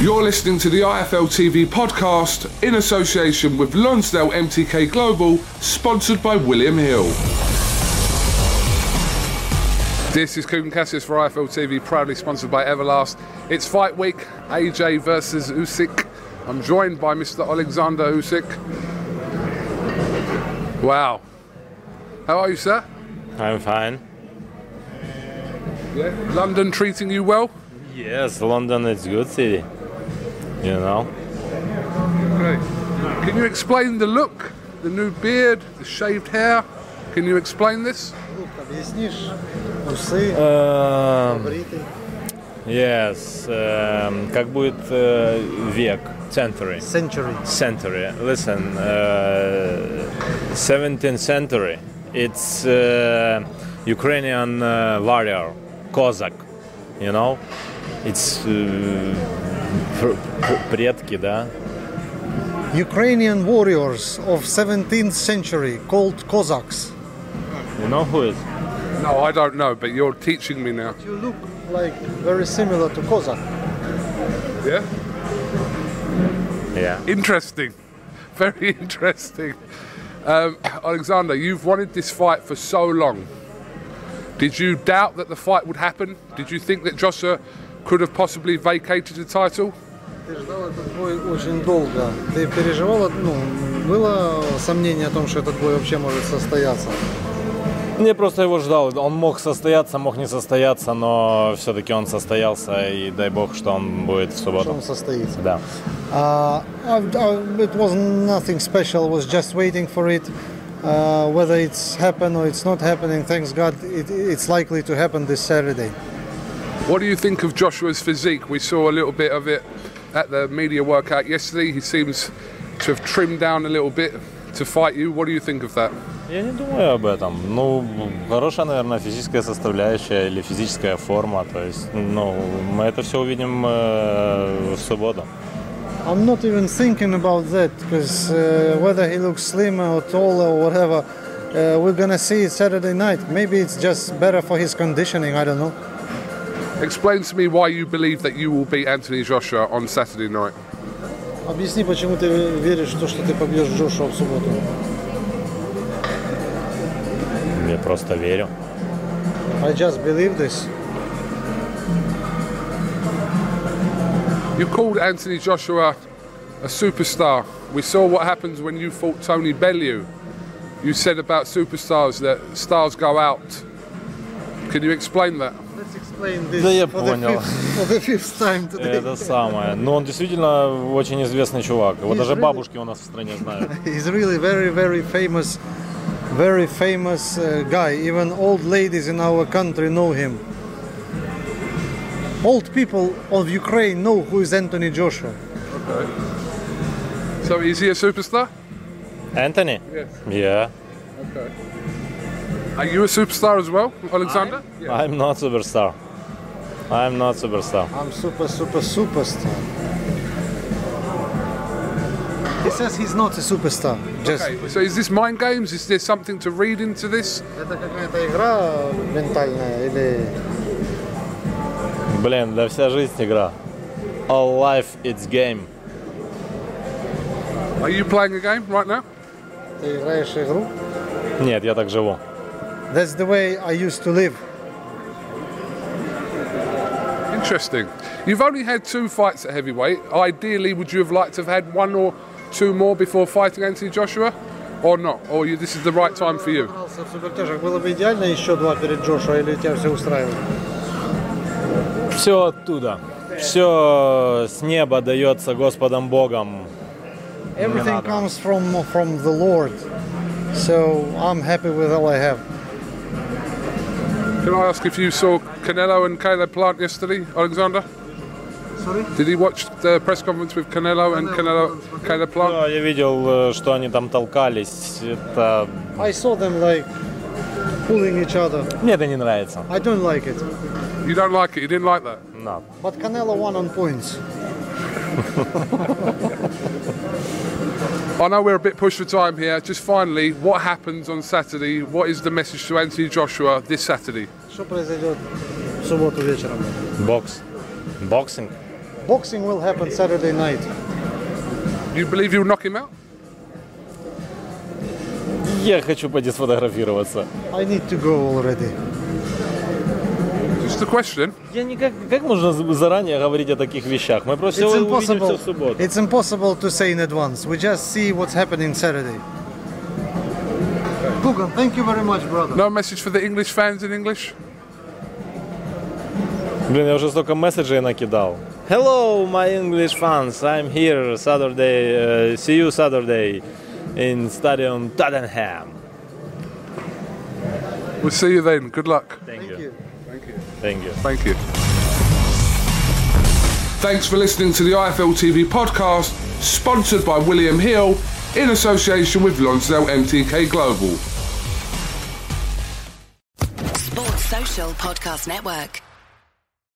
You're listening to the IFL TV podcast in association with Lonsdale MTK Global, sponsored by William Hill. This is Kugan Cassius for IFL TV, proudly sponsored by Everlast. It's fight week, AJ versus Usyk. I'm joined by Mr. Alexander Usyk. Wow. How are you, sir? I'm fine. Yeah. London treating you well? Yes, London is a good city You know. Okay. Can you explain the look, the new beard, the shaved hair? Can you explain this? Объяснишь? Усы, Um, бритый. yes, um, как будет э, век, century, Century. century. Listen, uh, 17th century. It's uh, Ukrainian uh, warrior, Cossack. You know, it's uh, pr- pr- предки, да? Ukrainian warriors of 17th century called Cossacks. You know who is? No, I don't know, but you're teaching me now. You look like very similar to Cossack. Yeah? Yeah. Interesting. Very interesting. Um, Alexander, you've wanted this fight for so long. Did you doubt that the fight would happen? Did you think that Joshua could have possibly vacated the title? Ты ждал этот бой очень долго. Ты переживал, ну, было сомнение о том, что этот бой вообще может состояться? Я просто его ждал. Он мог состояться, мог не состояться, но все-таки он состоялся, и дай бог, что он будет в Что субботу. он состоится. Да. Uh, it was nothing special. Was just waiting for it. Uh, whether it's happened or it's not happening, thanks God, it, it's likely to happen this Saturday. What do you think of Joshua's physique? We saw a little bit of it at the media workout yesterday. He seems to have trimmed down a little bit to fight you. What do you think of that? Я не думаю об этом. Ну, хорошая, наверное, физическая составляющая или физическая форма. То есть, ну, мы это все увидим э, в субботу. I'm not even thinking about that because uh, whether he looks slimmer or taller or whatever, uh, we're gonna see it Saturday night. Maybe it's just better for his conditioning. I don't know. Explain to me why you believe that you will beat Anthony Joshua on Saturday night. Объясни, почему ты веришь в то, что ты побьешь Джошуа в субботу. Я просто верю. I just believe this. You called Anthony Joshua a superstar. We saw what happens when you fought Tony Bellew. You said about superstars that stars go out. Can you explain that? Да я понял. Это самое. Но он действительно очень известный чувак. Его даже really- бабушки у нас в стране знают. He's really very, very famous, very famous uh, guy. Even old ladies in our country know him. Old people of Ukraine know who is Anthony Joshua. So is he a superstar? Anthony? Yes. Yeah. Okay. Are you a superstar as well, Alexander? I'm not superstar. I'm not superstar. I'm super, super, superstar. He says he's not a superstar. Just Okay, so is this mind games? Is there something to read into this? это какая-то игра ментальная или Блин, да вся жизнь игра. All life it's game. Are you playing a game right now? ты играешь игру? Нет, я так живу. That's the way I used to live. Interesting. You've only had two fights at heavyweight. Ideally, would you have liked to have had one or two more before fighting Anthony Joshua? Or not? Or you, this is the right time for you? Дрался в супертяжах. Было бы идеально еще два перед Джошуа, или тебя все устраивает? Все оттуда. Все с неба дается Господом Богом. Everything comes from from the Lord. So I'm happy with all I have. Can I ask if you saw Canelo and Caleb Plant yesterday, Alexander? Sorry? Did he watch the press conference with Canelo and Canelo, Caleb Plant? Да, я видел, э, что они там толкались. Это... I saw them like pulling each other. Мне это не нравится. I don't like it. You don't like it? You didn't like that? No. But Canelo won on points. I know we're a bit pushed for time here. Just finally, what happens on Saturday? What is the message to Anthony Joshua this Saturday? Что произойдет в субботу вечером? Бокс. Боксинг. Boxing will happen Saturday night. You believe you'll knock him out? Я хочу пойти сфотографироваться. I need to go already. Just a question. Я никак, как можно заранее говорить о таких вещах? Мы просто It's увидимся impossible. в субботу. It's impossible to say in advance. We just see what's happening Saturday. Gugan, thank you very much, brother. No message for the English fans in English? Блин, я уже столько месседжей накидал. Hello, my English fans. I'm here Saturday. Uh, see you Saturday in Stadium Tottenham. We'll see you then. Good luck. Thank, Thank you. you. Thank you. Thank you. Thanks for listening to the IFL TV podcast, sponsored by William Hill in association with Lonsdale MTK Global. Sports Social Podcast Network.